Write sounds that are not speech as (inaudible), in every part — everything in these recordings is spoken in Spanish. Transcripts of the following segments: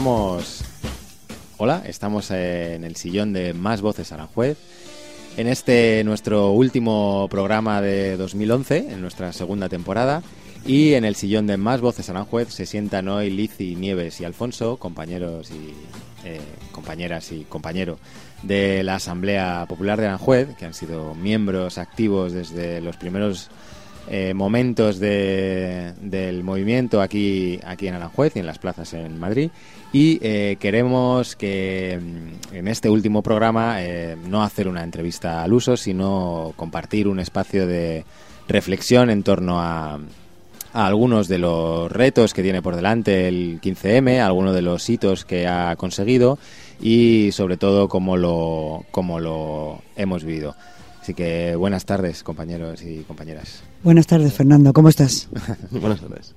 estamos... Hola, estamos en el sillón de Más Voces Aranjuez. En este nuestro último programa de 2011, en nuestra segunda temporada. Y en el sillón de Más Voces Aranjuez se sientan hoy Lizy, Nieves y Alfonso, compañeros y eh, compañeras y compañero de la Asamblea Popular de Aranjuez, que han sido miembros activos desde los primeros eh, momentos de, del movimiento aquí, aquí en Aranjuez y en las plazas en Madrid. Y eh, queremos que mm, en este último programa eh, no hacer una entrevista al uso, sino compartir un espacio de reflexión en torno a, a algunos de los retos que tiene por delante el 15M, algunos de los hitos que ha conseguido y sobre todo cómo lo, cómo lo hemos vivido. Así que buenas tardes, compañeros y compañeras. Buenas tardes, Fernando. ¿Cómo estás? (laughs) buenas tardes.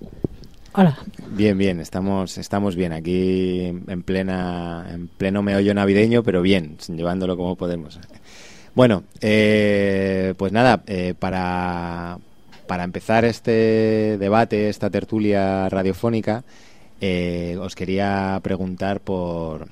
Hola. Bien, bien, estamos, estamos bien aquí en plena, en pleno meollo navideño, pero bien, llevándolo como podemos. Bueno, eh, pues nada, eh, para, para empezar este debate, esta tertulia radiofónica, eh, os quería preguntar por,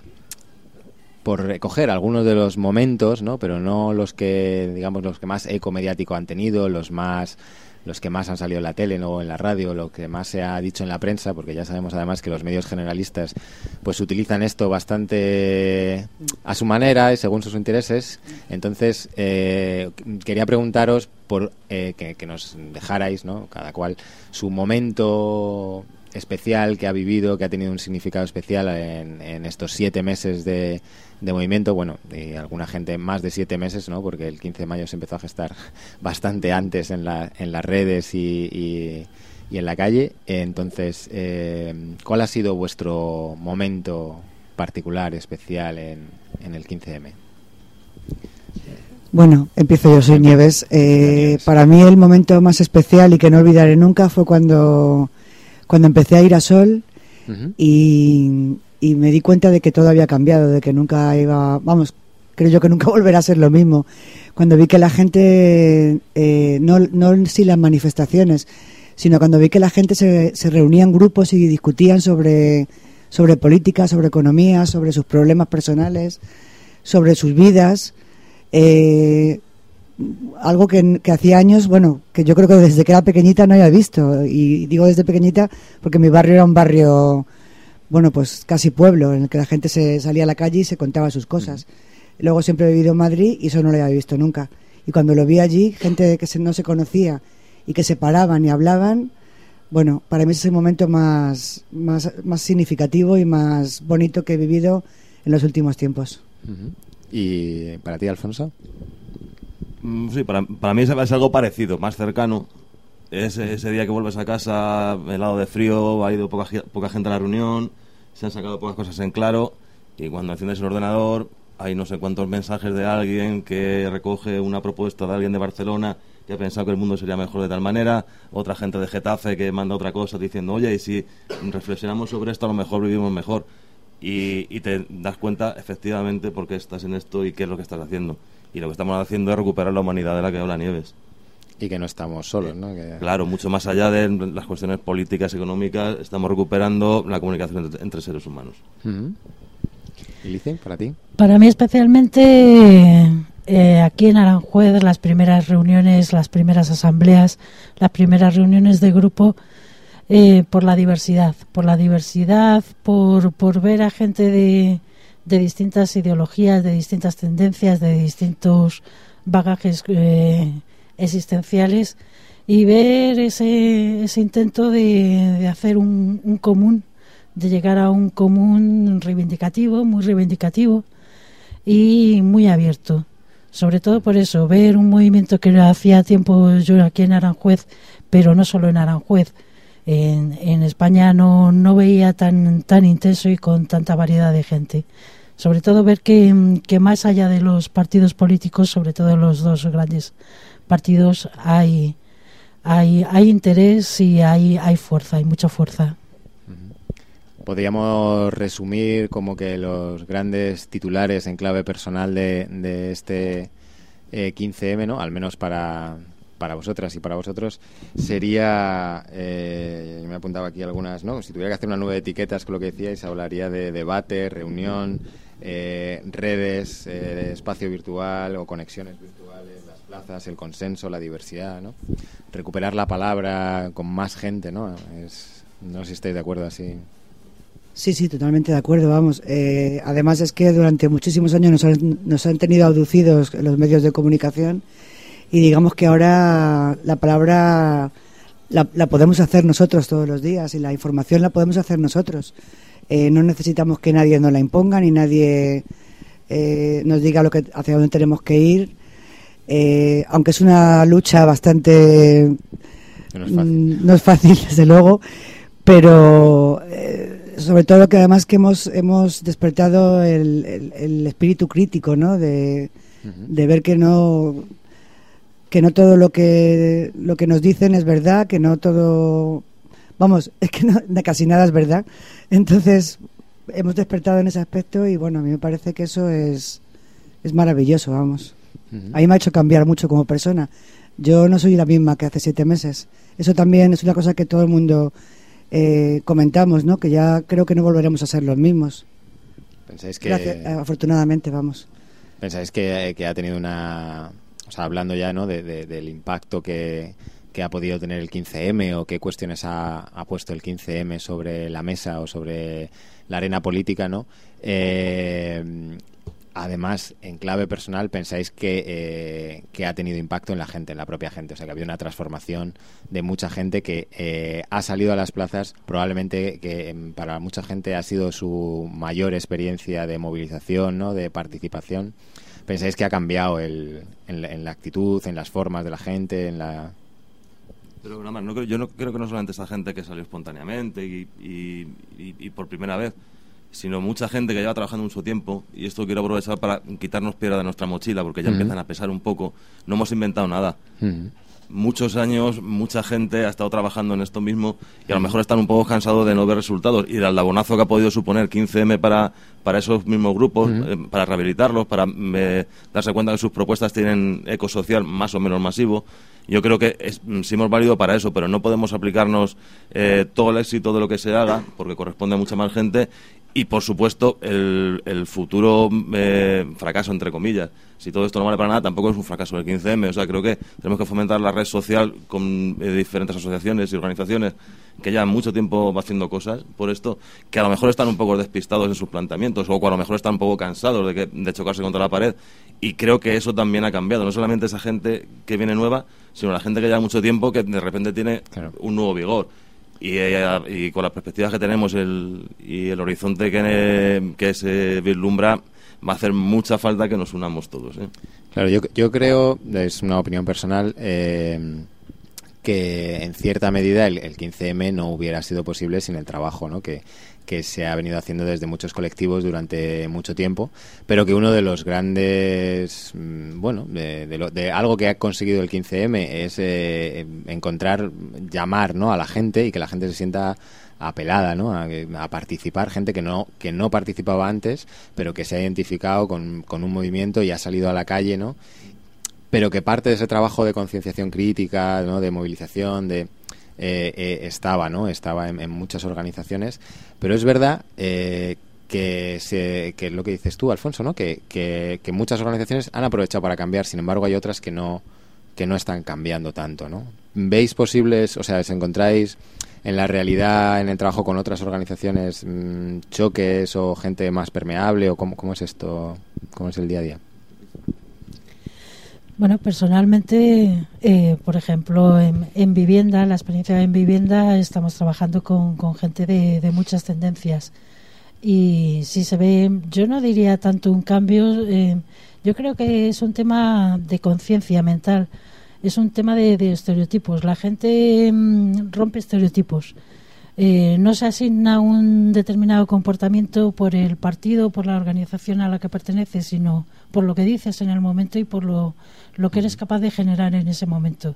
por recoger algunos de los momentos, ¿no? pero no los que, digamos, los que más eco mediático han tenido, los más los que más han salido en la tele o en la radio, lo que más se ha dicho en la prensa, porque ya sabemos además que los medios generalistas pues utilizan esto bastante a su manera y según sus intereses. Entonces, eh, quería preguntaros por eh, que, que, nos dejarais, ¿no? cada cual, su momento especial que ha vivido, que ha tenido un significado especial en, en estos siete meses de, de, movimiento. Bueno, y alguna gente más de siete meses, ¿no? Porque el 15 de mayo se empezó a gestar (laughs) bastante antes en, la, en las redes y, y, y, en la calle. Entonces, eh, ¿cuál ha sido vuestro momento particular, especial en, en el 15M? Bueno, empiezo yo, soy Nieves. Eh, para mí el momento más especial y que no olvidaré nunca fue cuando cuando empecé a ir a Sol uh -huh. y, y, me di cuenta de que todo había cambiado, de que nunca iba, vamos, creo yo que nunca (laughs) volverá a ser lo mismo. Cuando vi que la gente, eh, no, no sí las manifestaciones, sino cuando vi que la gente se, se reunía en grupos y discutían sobre, sobre política, sobre economía, sobre sus problemas personales, sobre sus vidas. Eh, algo que, que, hacía años, bueno, que yo creo que desde que era pequeñita no había visto. Y digo desde pequeñita porque mi barrio era un barrio, bueno, pues casi pueblo, en el que la gente se salía a la calle y se contaba sus cosas. Mm. Luego siempre he vivido en Madrid y eso no lo había visto nunca. Y cuando lo vi allí, gente que se, no se conocía y que se paraban y hablaban, bueno, para mí es el momento más, más, más significativo y más bonito que he vivido en los últimos tiempos. ¿Y para ti, Alfonso? Mm, Sí, para, para mí es algo parecido, más cercano. Es ese día que vuelves a casa, helado de frío, ha ido poca, poca gente a la reunión, se han sacado pocas cosas en claro, y cuando enciendes el ordenador hay no sé cuántos mensajes de alguien que recoge una propuesta de alguien de Barcelona que ha pensado que el mundo sería mejor de tal manera, otra gente de Getafe que manda otra cosa diciendo, oye, y si reflexionamos sobre esto, a lo mejor vivimos mejor. Y, y te das cuenta efectivamente por qué estás en esto y qué es lo que estás haciendo y lo que estamos haciendo es recuperar la humanidad de la que habla Nieves. Y que no estamos solos, ¿no? Que... Claro, mucho más allá de las cuestiones políticas, económicas, estamos recuperando la comunicación entre, entre seres humanos. Uh -huh. Lice, para ti. Para mí especialmente eh, aquí en Aranjuez, las primeras reuniones, las primeras asambleas, las primeras reuniones de grupo, eh, por la diversidad, por la diversidad, por, por ver a gente de, de distintas ideologías, de distintas tendencias, de distintos bagajes eh, existenciales y ver ese, ese intento de, de hacer un, un, común, de llegar a un común reivindicativo, muy reivindicativo y muy abierto. Sobre todo por eso, ver un movimiento que hacía tiempo yo aquí en Aranjuez, pero no solo en Aranjuez, en, España no, no veía tan, tan intenso y con tanta variedad de gente sobre todo ver que, que, más allá de los partidos políticos, sobre todo los dos grandes partidos, hay, hay, hay interés y hay, hay fuerza, hay mucha fuerza. Podríamos resumir como que los grandes titulares en clave personal de, de este eh, 15M, ¿no? al menos para, para vosotras y para vosotros sería, eh, me apuntaba aquí algunas, ¿no? Si tuviera que hacer una nube de etiquetas con lo que decíais, hablaría de debate, reunión, eh, redes, eh, espacio virtual o conexiones virtuales, las plazas, el consenso, la diversidad, ¿no? Recuperar la palabra con más gente, ¿no? No sé si estáis de acuerdo así. Sí, sí, totalmente de acuerdo, vamos. Eh, además es que durante muchísimos años nos han, nos han tenido abducidos los medios de comunicación y digamos que ahora la palabra la, la, podemos hacer nosotros todos los días y la información la podemos hacer nosotros. Eh, no necesitamos que nadie nos la imponga ni nadie eh, nos diga lo que hacia dónde tenemos que ir. Eh, aunque es una lucha bastante No es fácil. Mm, no es fácil, (laughs) desde luego, pero sobre todo que además que hemos hemos despertado el, el- el espíritu crítico, ¿no? De, de ver que no que no todo lo que lo que nos dicen es verdad, que no todo vamos, (laughs) es que no- casi nada es verdad. Entonces hemos despertado en ese aspecto y bueno, a mí me parece que eso es es maravilloso, vamos. Ujú. A mí me ha hecho cambiar mucho como persona. Yo no soy la misma que hace siete meses. Eso también es una cosa que todo el mundo eh, comentamos, ¿no? Que ya creo que no volveremos a ser los mismos. ¿Pensáis que, Gracias, eh, afortunadamente, vamos. pensáis que, que ha tenido una... O sea, hablando ya ¿no? de- de- del impacto que, ha podido tener el 15M o qué cuestiones ha, ha puesto el 15M sobre la mesa o sobre la arena política, ¿no? Eh, además, en clave personal, pensáis que, eh, que ha tenido impacto en la gente, en la propia gente. O sea, que ha habido una transformación de mucha gente que eh, ha salido a las plazas, probablemente que em, para mucha gente ha sido su mayor experiencia de movilización, ¿no? de participación. ¿Pensáis que ha cambiado el, en, la, en la actitud, en las formas de la gente, en la... Pero nada más, no creo- yo no creo que no solamente esa gente que salió espontáneamente y, y- y- y por primera vez, sino mucha gente que lleva trabajando mucho tiempo, y esto quiero aprovechar para quitarnos piedra de nuestra mochila, porque ya empiezan a pesar un poco, no hemos inventado nada. Ujú. Muchos años, mucha gente ha estado trabajando en esto mismo y a lo mejor están un poco cansados de no ver resultados y del labonazo que ha podido suponer 15M para, para esos mismos grupos, eh, para rehabilitarlos, para eh, darse cuenta que sus propuestas tienen eco social más o menos masivo. Yo creo que es, mm, sí hemos válido para eso, pero no podemos aplicarnos eh, todo el éxito de lo que se haga, porque corresponde a mucha más gente, y por supuesto el, el futuro eh, fracaso, entre comillas. Si todo esto no vale para nada, tampoco es un fracaso del 15M. O sea, creo que tenemos que fomentar la red social con eh, diferentes asociaciones y organizaciones que llevan mucho tiempo haciendo cosas por esto, que a lo mejor están un poco despistados en sus planteamientos o que a lo mejor están un poco cansados de, que, de chocarse contra la pared. Y creo que eso también ha cambiado. No solamente esa gente que viene nueva, sino la gente que lleva mucho tiempo que de repente tiene Claro. un nuevo vigor. Y, eh, y con las perspectivas que tenemos el, y el horizonte que, que se vislumbra, va a hacer mucha falta que nos unamos todos. ¿eh? Claro, yo, yo creo, es una opinión personal, eh, que en cierta medida el, el 15M no hubiera sido posible sin el trabajo ¿no? que, que se ha venido haciendo desde muchos colectivos durante mucho tiempo, pero que uno de los grandes, mm, bueno, de, de lo- de algo que ha conseguido el 15M es eh, encontrar, llamar ¿no? a la gente y que la gente se sienta apelada ¿no? a, a participar, gente que no, que no participaba antes, pero que se ha identificado con, con un movimiento y ha salido a la calle, ¿no? Pero que parte de ese trabajo de concienciación crítica, ¿no? de movilización, de eh, eh, estaba, ¿no? Estaba en, muchas organizaciones, pero es verdad eh, que, se, que lo que dices tú, Alfonso, ¿no? Que, que, que muchas organizaciones han aprovechado para cambiar, sin embargo hay otras que no que no están cambiando tanto, ¿no? ¿Veis posibles, o sea, os encontráis en la realidad, en el trabajo con otras organizaciones, mm, choques o gente más permeable o cómo, cómo es esto, cómo es el día a día? Bueno, personalmente, eh, por ejemplo, en, en vivienda, la experiencia en vivienda, estamos trabajando con, gente de, muchas tendencias. Y si se ve, yo no diría tanto un cambio, eh, yo creo que es un tema de conciencia mental, es un tema de, de estereotipos. La gente mm, rompe estereotipos. Eh, no se asigna un determinado comportamiento por el partido, por la organización a la que pertenece, sino por lo que dices en el momento y por lo, lo que eres capaz de generar en ese momento.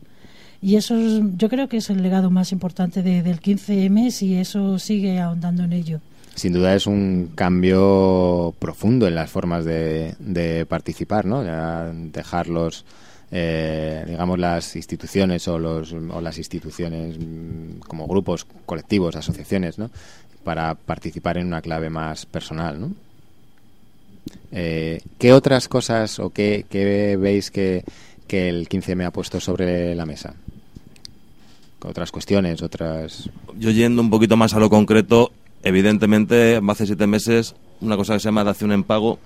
Y eso es- yo creo que es el legado más importante de- del 15M y eso sigue ahondando en ello. Sin duda es un cambio profundo en las formas de, de participar, ¿no? Ya dejar los, eh, digamos, las instituciones o, los, o las instituciones mm, como grupos, colectivos, asociaciones, ¿no? Para participar en una clave más personal, ¿no? Eh, ¿Qué otras cosas o qué, veis que, que el 15M ha puesto sobre la mesa? Otras cuestiones, otras... Yo yendo un poquito más a lo concreto, evidentemente, hace siete meses, una cosa que se llama dación en pago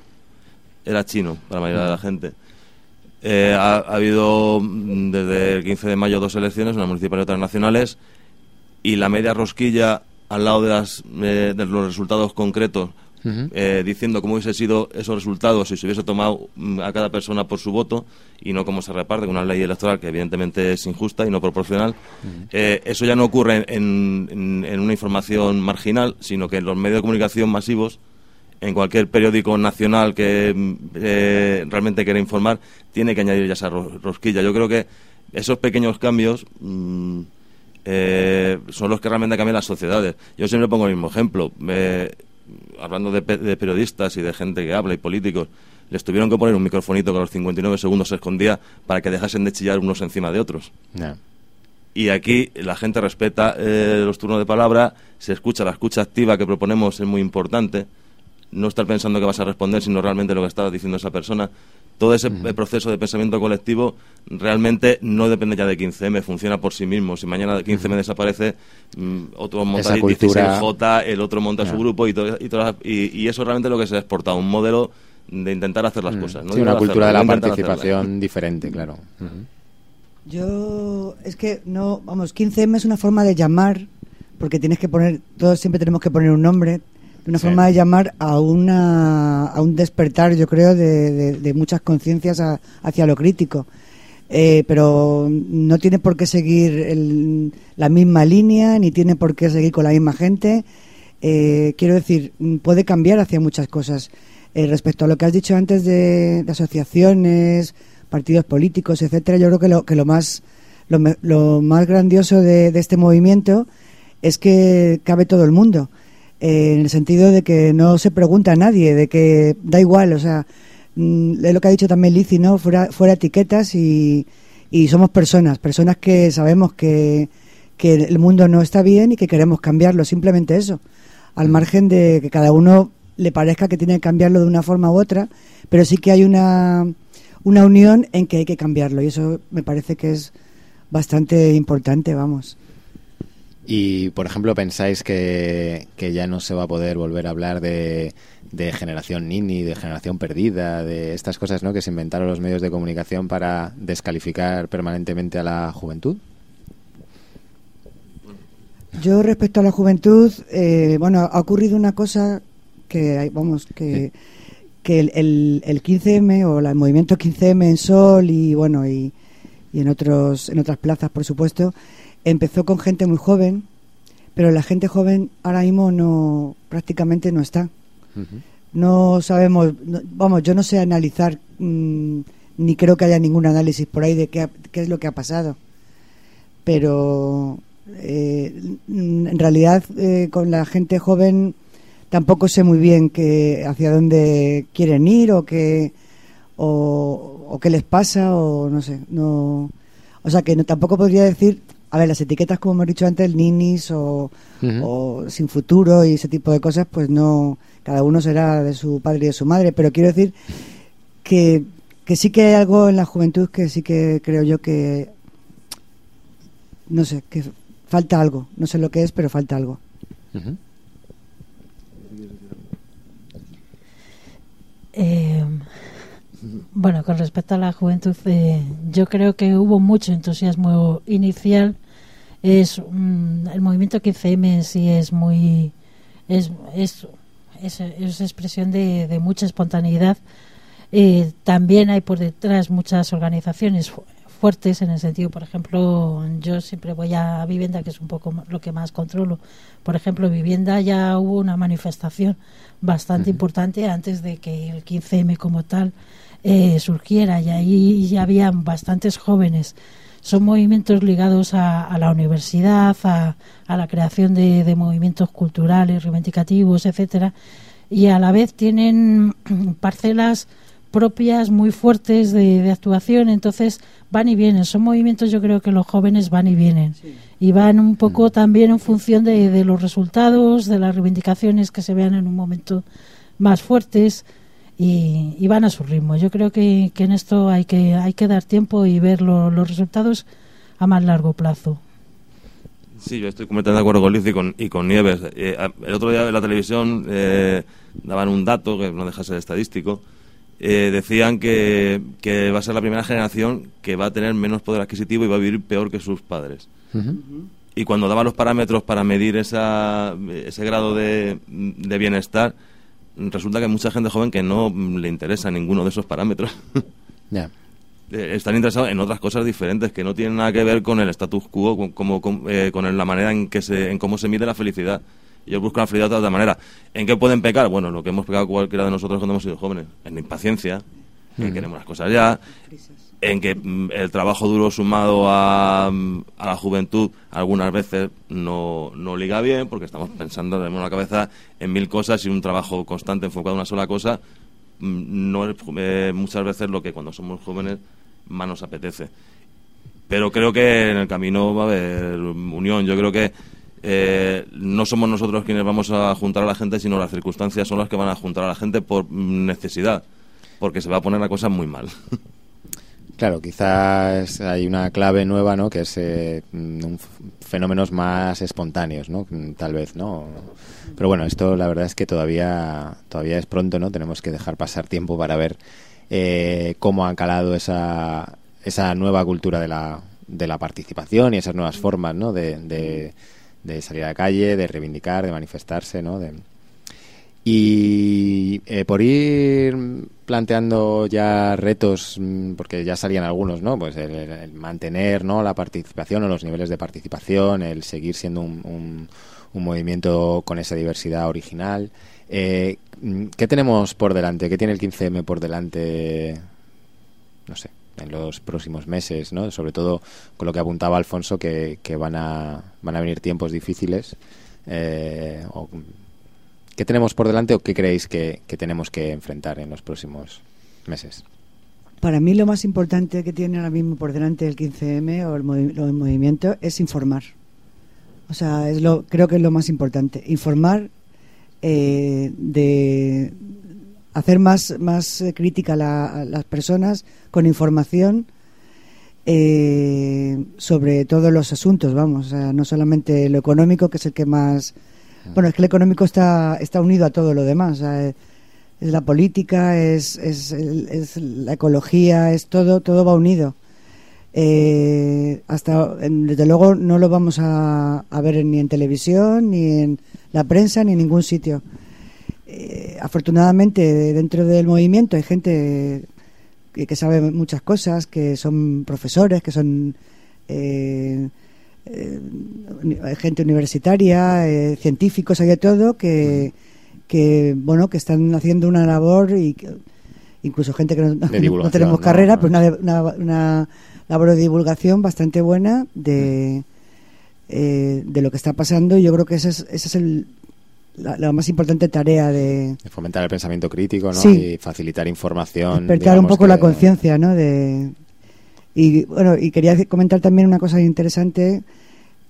era chino para la mayoría de la gente. Eh, ha, habido mm, desde el 15 de mayo dos elecciones, una municipal y otras nacionales, y la media rosquilla al lado de, las, eh, de los resultados concretos, eh, diciendo cómo hubiesen sido esos resultados si se hubiese tomado mm, a cada persona por su voto y no cómo se reparte con una ley electoral que evidentemente es injusta y no proporcional. eso ya no ocurre en, en, una información marginal, sino que en los medios de comunicación masivos en cualquier periódico nacional que eh, realmente quiera informar, tiene que añadir ya esa rosquilla. Yo creo que esos pequeños cambios mm, eh, son los que realmente cambian las sociedades. Yo siempre pongo el mismo ejemplo. hablando de, periodistas y de gente que habla y políticos, les tuvieron que poner un microfonito que a los 59 segundos se escondía para que dejasen de chillar unos encima de otros. Y aquí la gente respeta eh, los turnos de palabra, se escucha, la escucha activa que proponemos es muy importante no estar pensando que vas a responder, sino realmente lo que está diciendo esa persona. Todo ese proceso de pensamiento colectivo realmente no depende ya de 15M, funciona por sí mismo. Si mañana 15M desaparece, mm, otro monta el J, el otro monta su grupo y, y, eso realmente es lo que se ha exportado, un modelo de intentar hacer las cosas. ¿no? Sí, una cultura de la participación diferente, claro. Yo, es que no, vamos, 15M es una forma de llamar, porque tienes que poner, todos siempre tenemos que poner un nombre, una forma de llamar a, una, a un despertar, yo creo, de, muchas conciencias hacia lo crítico. Eh, pero no tiene por qué seguir la misma línea, ni tiene por qué seguir con la misma gente. Eh, quiero decir, puede cambiar hacia muchas cosas. Eh, respecto a lo que has dicho antes de, asociaciones, partidos políticos, etcétera, yo creo que lo, que lo más lo, lo más grandioso de, de, este movimiento es que cabe todo el mundo. Eh, en el sentido de que no se pregunta a nadie, de que da igual, o sea, mm, es lo que ha dicho también Lizzy, ¿no? Fuera, fuera etiquetas y, y somos personas, personas que sabemos que, que el mundo no está bien y que queremos cambiarlo, simplemente eso, al margen de que cada uno le parezca que tiene que cambiarlo de una forma u otra, pero sí que hay una, una unión en que hay que cambiarlo y eso me parece que es bastante importante, vamos. Y, por ejemplo, pensáis que, ya no se va a poder volver a hablar de, generación Nini, de generación perdida, de estas cosas ¿no? que se inventaron los medios de comunicación para descalificar permanentemente a la juventud? Yo respecto a la juventud, eh, bueno, ha ocurrido una cosa que, vamos, que, que el, el, 15M o el movimiento 15M en Sol y, bueno, y, y en, otros, en otras plazas, por supuesto, empezó con gente muy joven, pero la gente joven ahora mismo no prácticamente no está. No sabemos, vamos, yo no sé analizar, mm, ni creo que haya ningún análisis por ahí de qué, qué es lo que ha pasado. Pero eh, en realidad eh, con la gente joven tampoco sé muy bien que, hacia dónde quieren ir o qué, o, o qué les pasa o no sé. no O sea que no, tampoco podría decir a ver, las etiquetas, como hemos dicho antes, ninis o, sin futuro y ese tipo de cosas, pues no, cada uno será de su padre y de su madre, pero quiero decir que, que sí que hay algo en la juventud que sí que creo yo que, no sé, que falta algo, no sé lo que es, pero falta algo. Bueno, con respecto a la juventud, eh, yo creo que hubo mucho entusiasmo inicial. Es el movimiento 15M en sí es muy es, es, es, expresión de, mucha espontaneidad. Eh, también hay por detrás muchas organizaciones fuertes en el sentido, por ejemplo, yo siempre voy a Vivienda, que es un poco lo que más controlo. Por ejemplo, Vivienda ya hubo una manifestación bastante importante antes de que el 15M como tal eh, surgiera y ahí ya habían bastantes jóvenes. Son movimientos ligados a, la universidad, a, la creación de, movimientos culturales, reivindicativos, etcétera, y a la vez tienen (clears throat) parcelas propias, muy fuertes de, actuación, entonces van y vienen. Son movimientos, yo creo que los jóvenes van y vienen. Y van un poco mm. también en función de, los resultados, de las reivindicaciones que se vean en un momento más fuertes y, van a su ritmo. Yo creo que, en esto hay que, hay que dar tiempo y ver los resultados a más largo plazo. Sí, yo estoy completamente de acuerdo con Liz y con, Nieves. Eh, el otro día en la televisión eh, daban un dato, que no deja de ser estadístico, eh, decían que, que, va a ser la primera generación que va a tener menos poder adquisitivo y va a vivir peor que sus padres. Y cuando daban los parámetros para medir esa, ese grado de, de, bienestar, resulta que hay mucha gente joven que no le interesa ninguno de esos parámetros. (laughs) Ya. Eh, están interesados en otras cosas diferentes que no tienen nada que ver con el status quo, con, como, con, eh, con la manera en que se, en cómo se mide la felicidad. Ellos buscan la felicidad de otra manera. ¿En qué pueden pecar? Bueno, lo que hemos pecado cualquiera de nosotros cuando hemos sido jóvenes. En la impaciencia, en que queremos las cosas ya, en que mm, el trabajo duro sumado a, mm, a, la juventud algunas veces no, no liga bien, porque estamos pensando, tenemos la cabeza en mil cosas y un trabajo constante enfocado en una sola cosa mm, no es eh, muchas veces lo que cuando somos jóvenes más nos apetece. Pero creo que en el camino va a haber unión. Yo creo que eh, no somos nosotros quienes vamos a juntar a la gente, sino las circunstancias son las que van a juntar a la gente por necesidad, porque se va a poner la cosa muy mal. Claro, quizás hay una clave nueva, ¿no? Que es eh, fenómenos más espontáneos, ¿no? Tal vez, ¿no? Pero bueno, esto la verdad es que todavía todavía es pronto, ¿no? Tenemos que dejar pasar tiempo para ver eh, cómo ha calado esa, esa nueva cultura de la, de la participación y esas nuevas formas ¿no? de, de, salir a la calle, de reivindicar, de manifestarse. ¿no? De... Y eh, por ir planteando ya retos, mm, porque ya salían algunos, ¿no? Pues el, mantener ¿no? la participación o los niveles de participación, el seguir siendo un, un, movimiento con esa diversidad original. Eh, ¿Qué tenemos por delante? ¿Qué tiene el 15M por delante? No sé, en los próximos meses, ¿no? Sobre todo con lo que apuntaba Alfonso, que, van, a, van a venir tiempos difíciles. Eh, ¿Qué tenemos por delante o qué creéis que, tenemos que enfrentar en los próximos meses? Para mí lo más importante que tiene ahora mismo por delante el 15M o el, movimiento es informar. O sea, es lo, creo que es lo más importante. Informar eh, de hacer más, más eh, crítica a, las personas con información eh, sobre todos los asuntos, vamos, no solamente lo económico, que es el que más... Bueno, es que el económico está, está unido a todo lo demás. es la política, es, es, es, la ecología, es todo, todo va unido. hasta desde luego no lo vamos a, a, ver ni en televisión ni en la prensa ni en ningún sitio. Eh, afortunadamente dentro del movimiento hay gente que, sabe muchas cosas, que son profesores, que son eh, eh, gente universitaria, científicos, hay de todo, que, que, bueno que están haciendo una labor y incluso gente que no, tenemos carrera, pero una, una, labor de divulgación bastante buena de eh, de lo que está pasando y yo creo que esa es, ese es el, la, más importante tarea de... fomentar el pensamiento crítico ¿no? y facilitar información. Despertar un poco la conciencia, ¿no? De, y bueno, y quería comentar también una cosa interesante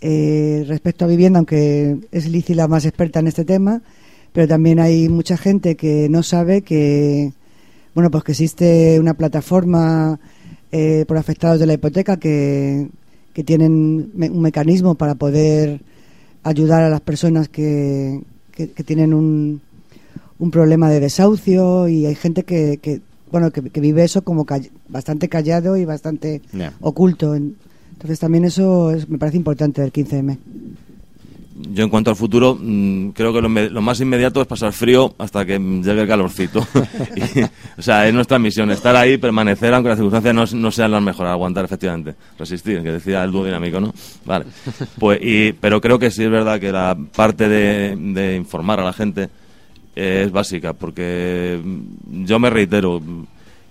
eh, respecto a vivienda, aunque es Lizy la más experta en este tema, pero también hay mucha gente que no sabe que, bueno, pues que existe una plataforma eh, por afectados de la hipoteca que, que tienen un mecanismo para poder ayudar a las personas que, que, tienen un, un, problema de desahucio y hay gente que, que bueno que, vive eso como bastante callado y bastante oculto entonces también eso me parece importante del 15M yo en cuanto al futuro, mm, creo que lo, más inmediato es pasar frío hasta que llegue el calorcito. (laughs) (laughs) o sea, es nuestra misión, estar ahí, permanecer, aunque las circunstancias no, sean las mejores, aguantar efectivamente, resistir, que decía el dúo dinámico, ¿no? Vale. (laughs) Pues, y, pero creo que sí es verdad que la parte de, informar a la gente es básica, porque mm, yo me reitero,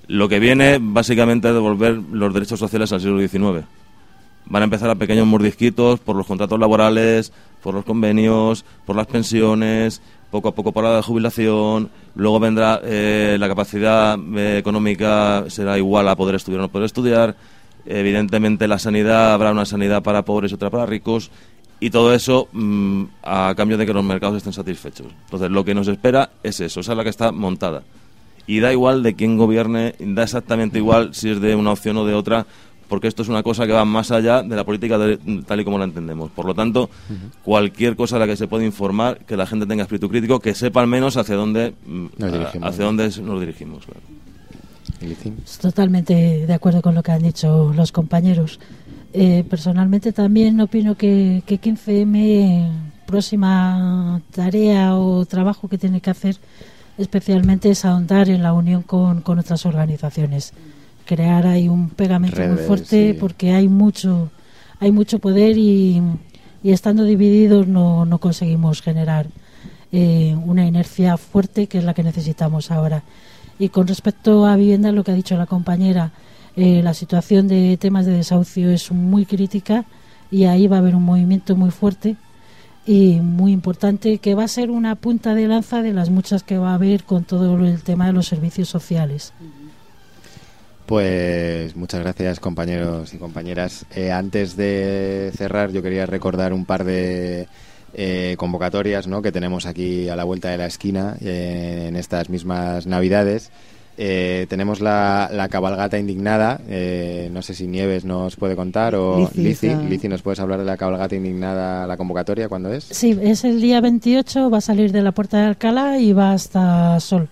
lo que viene básicamente es devolver los derechos sociales al siglo XIX van a empezar a pequeños mordisquitos por los contratos laborales, por los convenios, por las pensiones, poco a poco para la jubilación, luego vendrá eh, la capacidad eh, económica, será igual a poder estudiar o no poder estudiar, evidentemente la sanidad, habrá una sanidad para pobres y otra para ricos, y todo eso mm, a cambio de que los mercados estén satisfechos. Entonces, lo que nos espera es eso, esa es la que está montada. Y da igual de quién gobierne, da exactamente igual si es de una opción o de otra, porque esto es una cosa que va más allá de la política tal y como la entendemos. Por lo tanto, cualquier cosa a la que se pueda informar, que la gente tenga espíritu crítico, que sepa al menos hacia dónde mm, nos dirigimos. Hacia dónde nos dirigimos Totalmente de acuerdo con lo que han dicho los compañeros. Eh, personalmente también opino que, que 15M, próxima tarea o trabajo que tiene que hacer especialmente es ahondar en la unión con, con otras organizaciones crear ahí un pegamento muy fuerte porque hay mucho hay mucho poder y, y estando divididos no, no conseguimos generar eh, una inercia fuerte que es la que necesitamos ahora. Y con respecto a vivienda, lo que ha dicho la compañera, eh, la situación de temas de desahucio es muy crítica y ahí va a haber un movimiento muy fuerte y muy importante que va a ser una punta de lanza de las muchas que va a haber con todo el tema de los servicios sociales. Pues muchas gracias compañeros y compañeras. Eh, antes de cerrar yo quería recordar un par de eh, convocatorias ¿no? que tenemos aquí a la vuelta de la esquina en estas mismas navidades. Tenemos la, la, cabalgata indignada, no sé si Nieves nos puede contar o Lici, Lici, ¿nos puedes hablar de la cabalgata indignada, la convocatoria, cuándo es? Sí, es el día 28, va a salir de la Puerta de Alcalá y va hasta Sol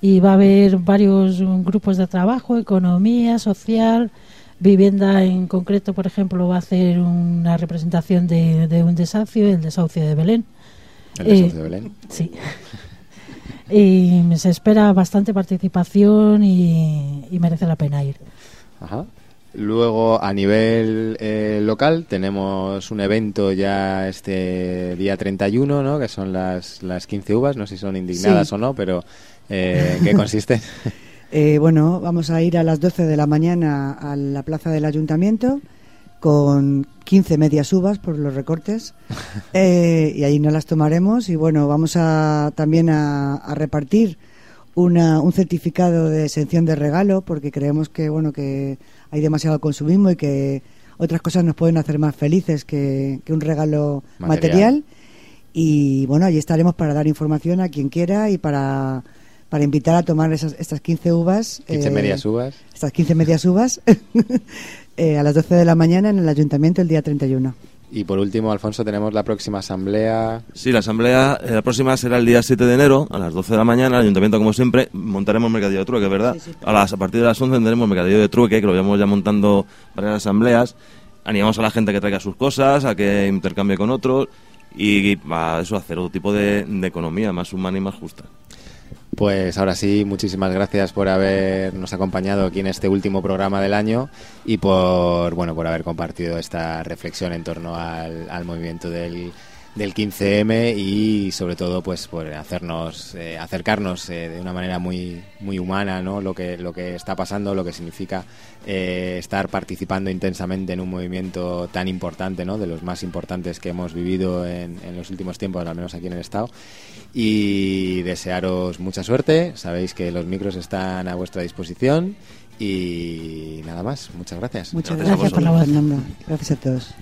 y va a haber varios grupos de trabajo, economía, social, vivienda en concreto, por ejemplo, va a hacer una representación de, un desahucio, el desahucio de Belén. ¿El desahucio de Belén? Sí. (laughs) y se espera bastante participación y, merece la pena ir. Ajá. Luego, a nivel eh, local, tenemos un evento ya este día 31, ¿no? que son las, las 15 uvas, no sé si son indignadas o no, pero eh, qué (laughs) consiste? Eh, bueno, vamos a ir a las 12 de la mañana a la plaza del ayuntamiento con 15 medias uvas por los recortes (laughs) eh, y ahí no las tomaremos y bueno, vamos a también a, repartir una, un certificado de exención de regalo porque creemos que bueno que hay demasiado consumismo y que otras cosas nos pueden hacer más felices que, un regalo material. y bueno, allí estaremos para dar información a quien quiera y para para invitar a tomar esas, estas 15 uvas. 15 eh, medias uvas. Estas 15 medias uvas (laughs) eh, a las 12 de la mañana en el ayuntamiento el día 31. Y por último, Alfonso, tenemos la próxima asamblea. Sí, la asamblea, eh, la próxima será el día 7 de enero, a las 12 de la mañana, el ayuntamiento, como siempre, montaremos mercadillo de trueque, ¿verdad? a, las, a partir de las 11 tendremos mercadillo de trueque, que lo llevamos ya montando para las asambleas. Animamos a la gente a que traiga sus cosas, a que intercambie con otros y a eso, hacer otro tipo de, de economía más humana y más justa. Pues ahora sí, muchísimas gracias por habernos acompañado aquí en este último programa del año y por bueno por haber compartido esta reflexión en torno al, al movimiento del del 15M y sobre todo pues por hacernos eh, acercarnos eh, de una manera muy muy humana no lo que lo que está pasando lo que significa eh, estar participando intensamente en un movimiento tan importante no de los más importantes que hemos vivido en, en los últimos tiempos al menos aquí en el estado. Y desearos mucha suerte. Sabéis que los micros están a vuestra disposición. Y nada más. Muchas gracias. Muchas gracias, por la voz Gracias a todos